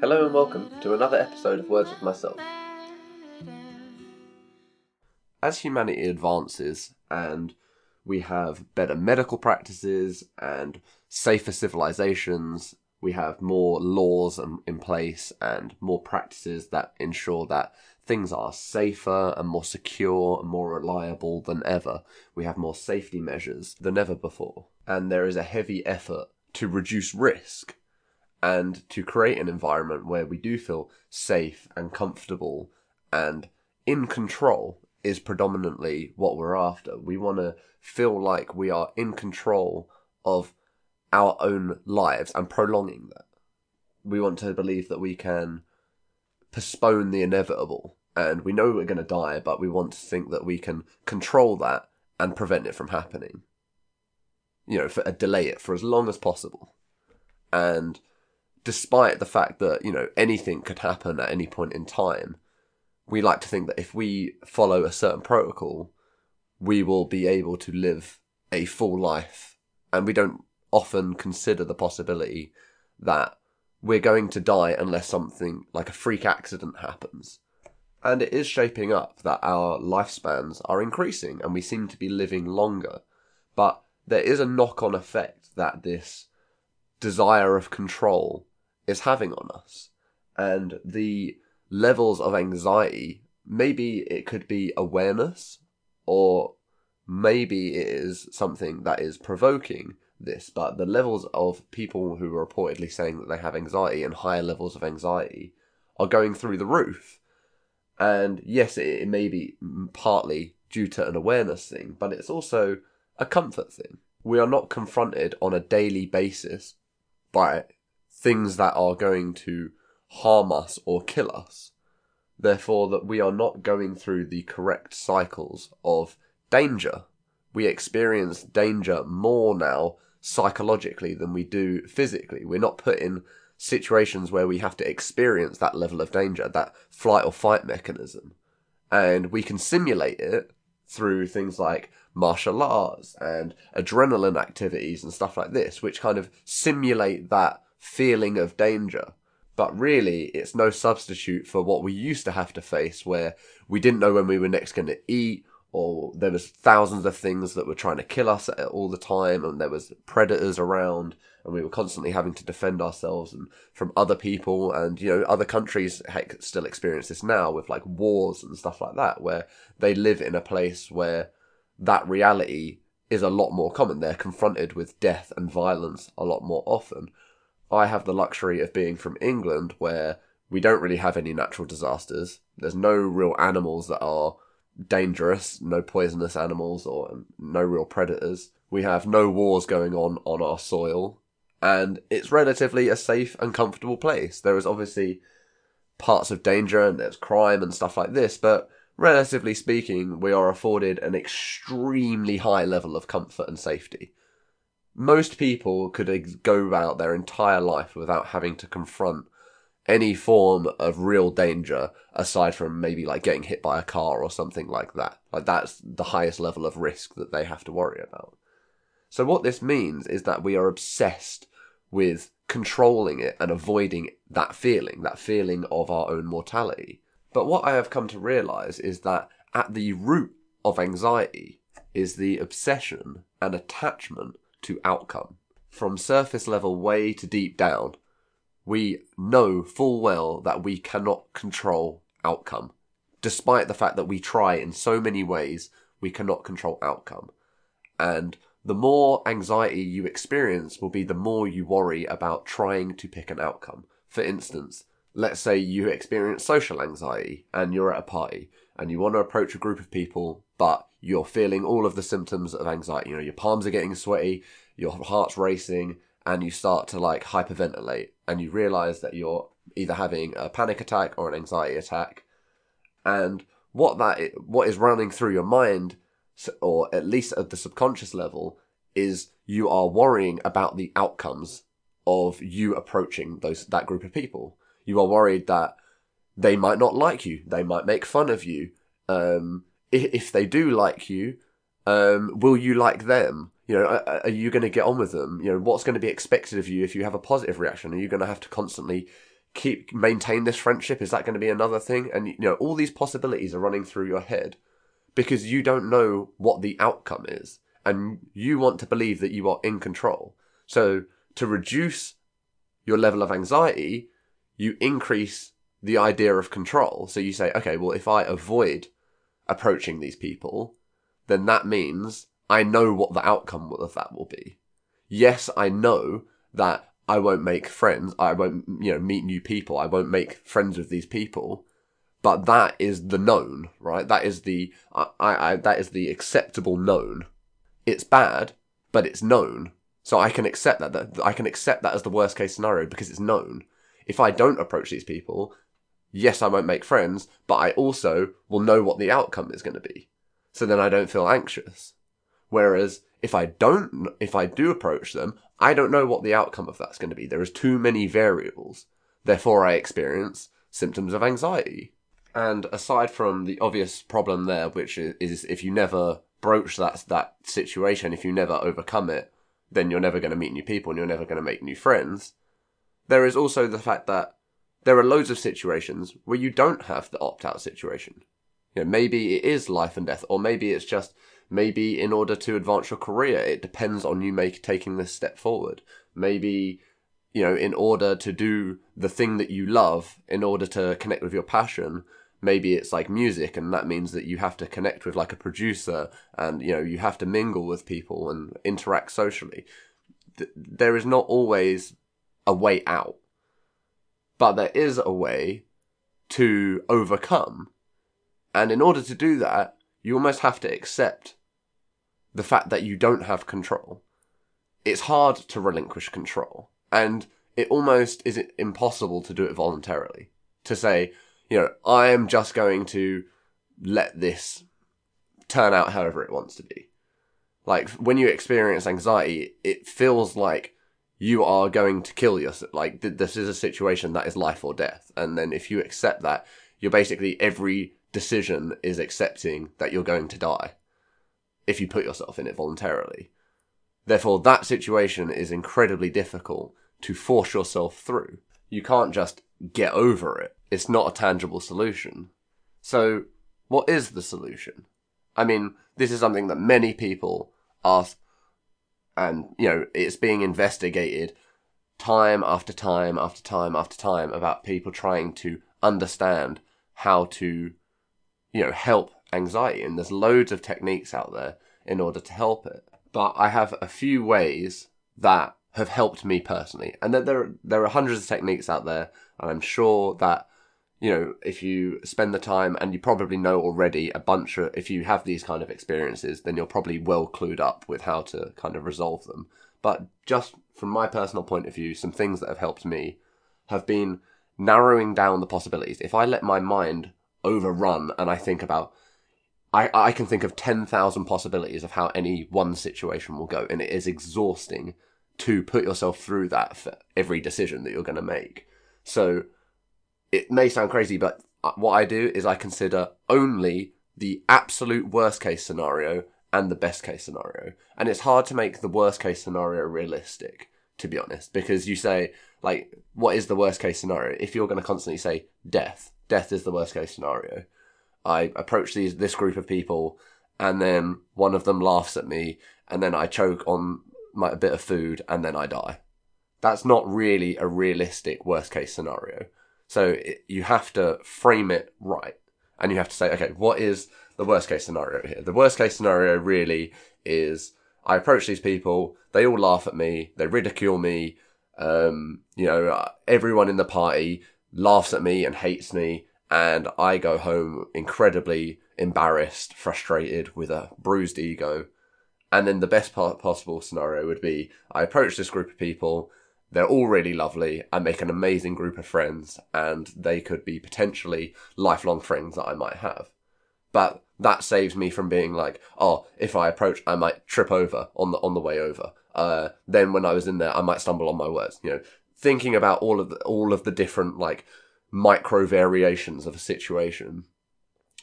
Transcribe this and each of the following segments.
Hello and welcome to another episode of Words with Myself. As humanity advances and we have better medical practices and safer civilizations, we have more laws in place and more practices that ensure that things are safer and more secure and more reliable than ever. We have more safety measures than ever before. And there is a heavy effort to reduce risk and to create an environment where we do feel safe and comfortable and in control is predominantly what we're after. We want to feel like we are in control of our own lives and prolonging that. We want to believe that we can postpone the inevitable and we know we're going to die, but we want to think that we can control that and prevent it from happening. You know, for, uh, delay it for as long as possible. And despite the fact that, you know, anything could happen at any point in time, we like to think that if we follow a certain protocol, we will be able to live a full life. And we don't often consider the possibility that we're going to die unless something like a freak accident happens. And it is shaping up that our lifespans are increasing and we seem to be living longer. But there is a knock on effect that this desire of control is having on us. And the levels of anxiety, maybe it could be awareness, or maybe it is something that is provoking this, but the levels of people who are reportedly saying that they have anxiety and higher levels of anxiety are going through the roof. And yes, it, may be partly due to an awareness thing, but it's also a comfort thing. We are not confronted on a daily basis by things that are going to harm us or kill us. Therefore, that we are not going through the correct cycles of danger. We experience danger more now psychologically than we do physically. We're not put in situations where we have to experience that level of danger, that flight or fight mechanism. And we can simulate it through things like martial arts and adrenaline activities and stuff like this, which kind of simulate that feeling of danger. But really, it's no substitute for what we used to have to face, where we didn't know when we were next going to eat, or there was thousands of things that were trying to kill us all the time, and there was predators around, and we were constantly having to defend ourselves and from other people, and you know, other countries heck, still experience this now with like wars and stuff like that, where they live in a place where that reality is a lot more common. They're confronted with death and violence a lot more often. I have the luxury of being from England where we don't really have any natural disasters. There's no real animals that are dangerous, no poisonous animals or no real predators. We have no wars going on on our soil and it's relatively a safe and comfortable place. There is obviously parts of danger and there's crime and stuff like this, but relatively speaking, we are afforded an extremely high level of comfort and safety most people could go about their entire life without having to confront any form of real danger aside from maybe like getting hit by a car or something like that. Like that's the highest level of risk that they have to worry about. So what this means is that we are obsessed with controlling it and avoiding that feeling, that feeling of our own mortality. But what I have come to realize is that at the root of anxiety is the obsession and attachment to outcome. From surface level way to deep down, we know full well that we cannot control outcome. Despite the fact that we try in so many ways, we cannot control outcome. And the more anxiety you experience will be the more you worry about trying to pick an outcome. For instance, let's say you experience social anxiety and you're at a party and you want to approach a group of people, but you're feeling all of the symptoms of anxiety. You know, your palms are getting sweaty, your heart's racing, and you start to like hyperventilate, and you realize that you're either having a panic attack or an anxiety attack. And what that what is running through your mind, or at least at the subconscious level, is you are worrying about the outcomes of you approaching those that group of people. You are worried that they might not like you, they might make fun of you. Um, if, if they do like you, um, will you like them? You know, are, are you going to get on with them? You know, what's going to be expected of you if you have a positive reaction? Are you going to have to constantly keep maintain this friendship? Is that going to be another thing? And you know, all these possibilities are running through your head because you don't know what the outcome is and you want to believe that you are in control. So to reduce your level of anxiety, you increase the idea of control. So you say, okay, well, if I avoid approaching these people, then that means I know what the outcome of that will be. Yes, I know that I won't make friends. I won't, you know, meet new people. I won't make friends with these people. But that is the known, right? That is the, I, I, that is the acceptable known it's bad, but it's known. So I can accept that, that I can accept that as the worst case scenario because it's known. If I don't approach these people, yes, I won't make friends, but I also will know what the outcome is going to be. So then I don't feel anxious. Whereas if I don't, if I do approach them, I don't know what the outcome of that's going to be. There is too many variables. Therefore, I experience symptoms of anxiety. And aside from the obvious problem there, which is if you never broach that that situation, if you never overcome it, then you're never going to meet new people and you're never going to make new friends. There is also the fact that there are loads of situations where you don't have the opt out situation. You know, maybe it is life and death, or maybe it's just maybe in order to advance your career, it depends on you make taking this step forward. Maybe you know, in order to do the thing that you love, in order to connect with your passion, maybe it's like music and that means that you have to connect with like a producer and you know you have to mingle with people and interact socially there is not always a way out but there is a way to overcome. And in order to do that you almost have to accept the fact that you don't have control. It's hard to relinquish control. And it almost is impossible to do it voluntarily. To say you know, I am just going to let this turn out however it wants to be. Like when you experience anxiety, it feels like you are going to kill yourself. Like th- this is a situation that is life or death. And then if you accept that, you're basically every decision is accepting that you're going to die if you put yourself in it voluntarily. Therefore, that situation is incredibly difficult to force yourself through. You can't just get over it it's not a tangible solution. So, what is the solution? I mean, this is something that many people ask, and, you know, it's being investigated time after time after time after time about people trying to understand how to, you know, help anxiety. And there's loads of techniques out there in order to help it. But I have a few ways that have helped me personally. And then there, there are hundreds of techniques out there, and I'm sure that you know, if you spend the time and you probably know already a bunch of, if you have these kind of experiences, then you're probably well clued up with how to kind of resolve them. But just from my personal point of view, some things that have helped me have been narrowing down the possibilities. If I let my mind overrun and I think about, I, I can think of 10,000 possibilities of how any one situation will go, and it is exhausting to put yourself through that for every decision that you're going to make. So, it may sound crazy, but uh, what I do is I consider only the absolute worst case scenario and the best case scenario. And it's hard to make the worst case scenario realistic, to be honest, because you say, like, what is the worst case scenario? If you're going to constantly say death, death is the worst case scenario. I approach these, this group of people and then one of them laughs at me and then I choke on my, a bit of food and then I die. That's not really a realistic worst case scenario. So it, you have to frame it right. And you have to say, okay, what is the worst case scenario here? The worst case scenario really is I approach these people, they all laugh at me, they ridicule me, um, you know, everyone in the party laughs at me and hates me, and I go home incredibly embarrassed, frustrated, with a bruised ego. And then the best possible scenario would be I approach this group of people, they're all really lovely. I make an amazing group of friends, and they could be potentially lifelong friends that I might have. But that saves me from being like, oh, if I approach, I might trip over on the on the way over. Uh, then when I was in there, I might stumble on my words. You know, thinking about all of the, all of the different like micro variations of a situation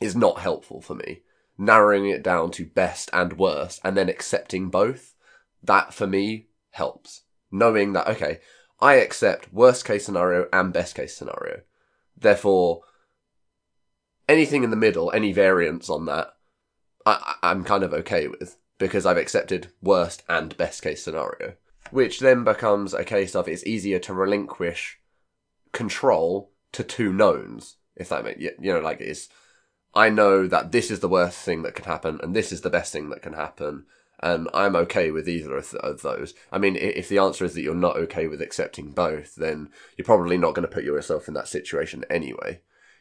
is not helpful for me. Narrowing it down to best and worst, and then accepting both, that for me helps knowing that, okay, I accept worst case scenario and best case scenario. Therefore, anything in the middle, any variance on that, I, I'm kind of okay with because I've accepted worst and best case scenario. Which then becomes a case of it's easier to relinquish control to two knowns, if that makes you know, like it's I know that this is the worst thing that can happen and this is the best thing that can happen, and I'm okay with either of, of those. I mean, if the answer is that you're not okay with accepting both, then you're probably not going to put yourself in that situation anyway.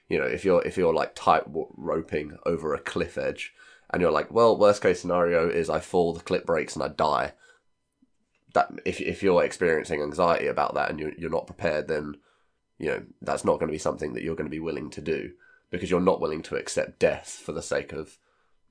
You know, if you're if you're like tight roping over a cliff edge, and you're like, well, worst case scenario is I fall, the clip breaks, and I die. That if if you're experiencing anxiety about that and you're you're not prepared, then you know that's not going to be something that you're going to be willing to do because you're not willing to accept death for the sake of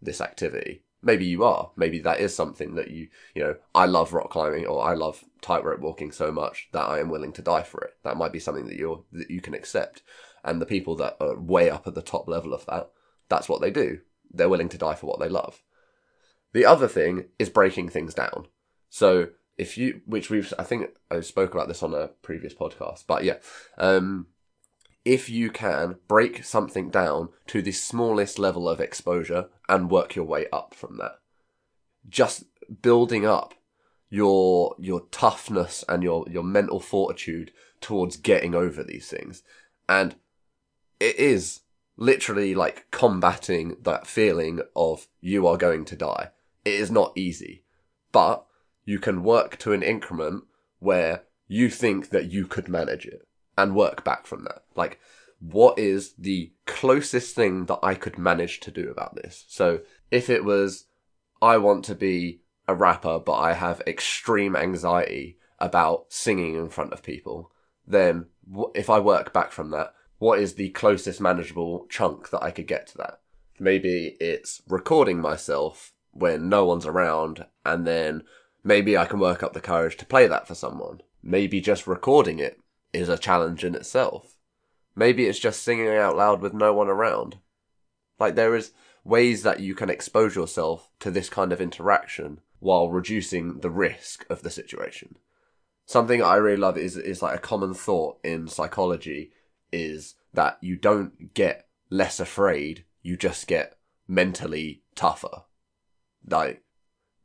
this activity. Maybe you are. Maybe that is something that you, you know, I love rock climbing or I love tightrope walking so much that I am willing to die for it. That might be something that you're, that you can accept. And the people that are way up at the top level of that, that's what they do. They're willing to die for what they love. The other thing is breaking things down. So if you, which we've, I think I spoke about this on a previous podcast, but yeah, um, if you can break something down to the smallest level of exposure and work your way up from that. Just building up your your toughness and your your mental fortitude towards getting over these things. And it is literally like combating that feeling of you are going to die. It is not easy, but you can work to an increment where you think that you could manage it and work back from that. Like, what is the closest thing that I could manage to do about this? So, if it was, I want to be a rapper, but I have extreme anxiety about singing in front of people, then if I work back from that, what is the closest manageable chunk that I could get to that? Maybe it's recording myself when no one's around, and then maybe I can work up the courage to play that for someone. Maybe just recording it is a challenge in itself. Maybe it's just singing out loud with no one around. Like there is ways that you can expose yourself to this kind of interaction while reducing the risk of the situation. Something I really love is is like a common thought in psychology is that you don't get less afraid, you just get mentally tougher. Like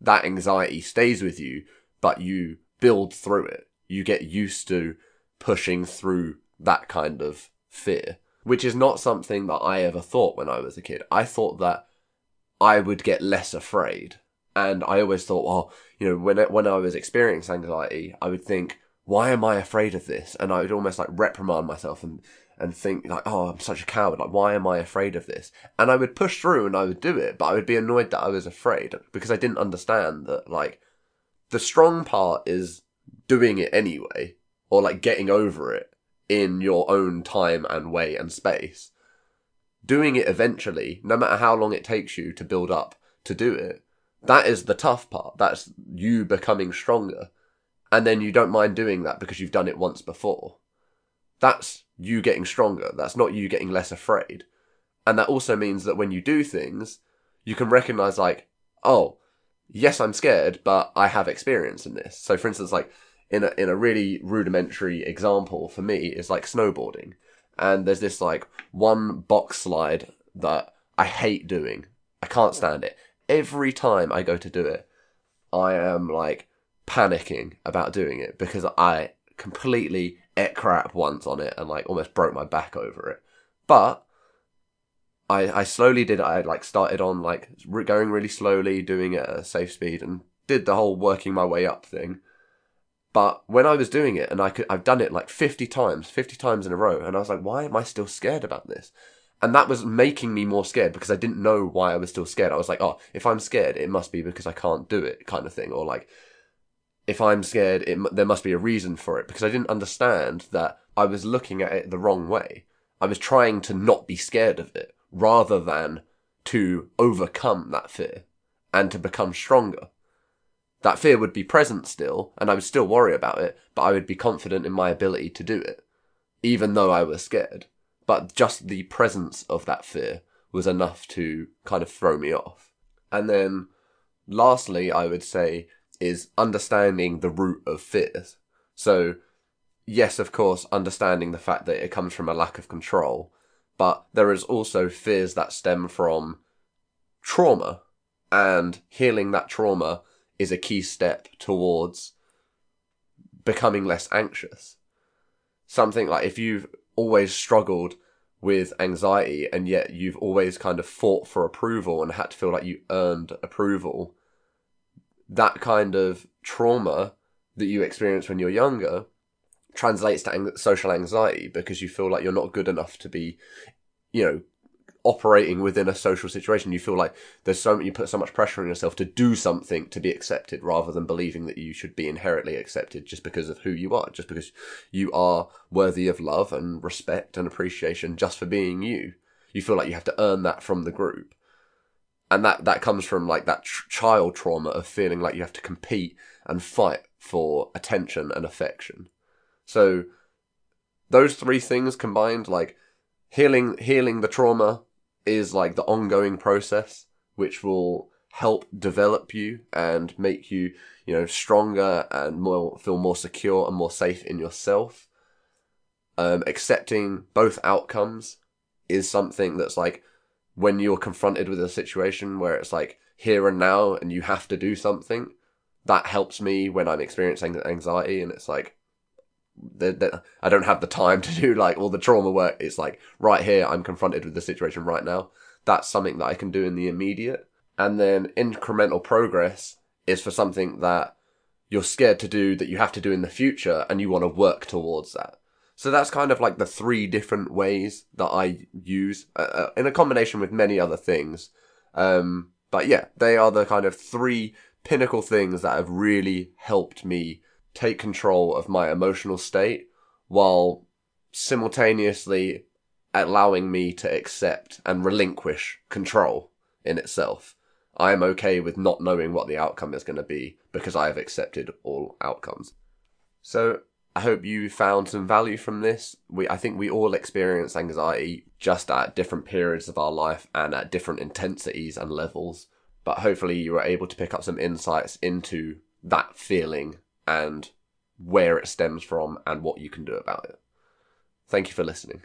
that anxiety stays with you, but you build through it. You get used to pushing through that kind of fear, which is not something that I ever thought when I was a kid. I thought that I would get less afraid. And I always thought, well, you know, when, when I was experiencing anxiety, I would think, why am I afraid of this? And I would almost like reprimand myself and, and think like, oh, I'm such a coward. Like, why am I afraid of this? And I would push through and I would do it, but I would be annoyed that I was afraid because I didn't understand that like the strong part is doing it anyway or like getting over it in your own time and way and space. Doing it eventually, no matter how long it takes you to build up to do it, that is the tough part. That's you becoming stronger. And then you don't mind doing that because you've done it once before. That's you getting stronger. That's not you getting less afraid. And that also means that when you do things, you can recognize, like, oh, yes, I'm scared, but I have experience in this. So, for instance, like, in a, in a really rudimentary example for me is like snowboarding. And there's this like one box slide that I hate doing. I can't stand it. Every time I go to do it, I am like panicking about doing it because I completely ate crap once on it and like almost broke my back over it. But I I slowly did it. I like started on like going really slowly, doing it at a safe speed, and did the whole working my way up thing. But when I was doing it, and I could, I've done it like 50 times, 50 times in a row, and I was like, why am I still scared about this? And that was making me more scared because I didn't know why I was still scared. I was like, oh, if I'm scared, it must be because I can't do it, kind of thing. Or like, if I'm scared, it, there must be a reason for it because I didn't understand that I was looking at it the wrong way. I was trying to not be scared of it rather than to overcome that fear and to become stronger that fear would be present still, and I would still worry about it, but I would be confident in my ability to do it, even though I was scared. But just the presence of that fear was enough to kind of throw me off. And then, lastly, I would say is understanding the root of fears. So, yes, of course, understanding the fact that it comes from a lack of control, but there is also fears that stem from trauma, and healing that trauma is a key step towards becoming less anxious. Something like if you've always struggled with anxiety and yet you've always kind of fought for approval and had to feel like you earned approval, that kind of trauma that you experience when you're younger translates to ang- social anxiety because you feel like you're not good enough to be, you know, operating within a social situation. You feel like there's so you put so much pressure on yourself to do something to be accepted, rather than believing that you should be inherently accepted just because of who you are, just because you are worthy of love and respect and appreciation just for being you. You feel like you have to earn that from the group. And that, that comes from like that child trauma of feeling like you have to compete and fight for attention and affection. So those three things combined, like healing healing the trauma is like the ongoing process which will help develop you and make you, you know, stronger and more feel more secure and more safe in yourself. Um, accepting both outcomes is something that's like when you're confronted with a situation where it's like here and now and you have to do something, that helps me when I'm experiencing anxiety and it's like I don't have the time to do like all the trauma work. It's like right here, I'm confronted with the situation right now. That's something that I can do in the immediate. And then incremental progress is for something that you're scared to do that you have to do in the future and you want to work towards that. So that's kind of like the three different ways that I use uh, uh in a combination with many other things. Um, but yeah, they are the kind of three pinnacle things that have really helped me take control of my emotional state while simultaneously allowing me to accept and relinquish control in itself. I am okay with not knowing what the outcome is going to be because I have accepted all outcomes. So I hope you found some value from this. We I think we all experience anxiety just at different periods of our life and at different intensities and levels. But hopefully you were able to pick up some insights into that feeling and where it stems from and what you can do about it. Thank you for listening.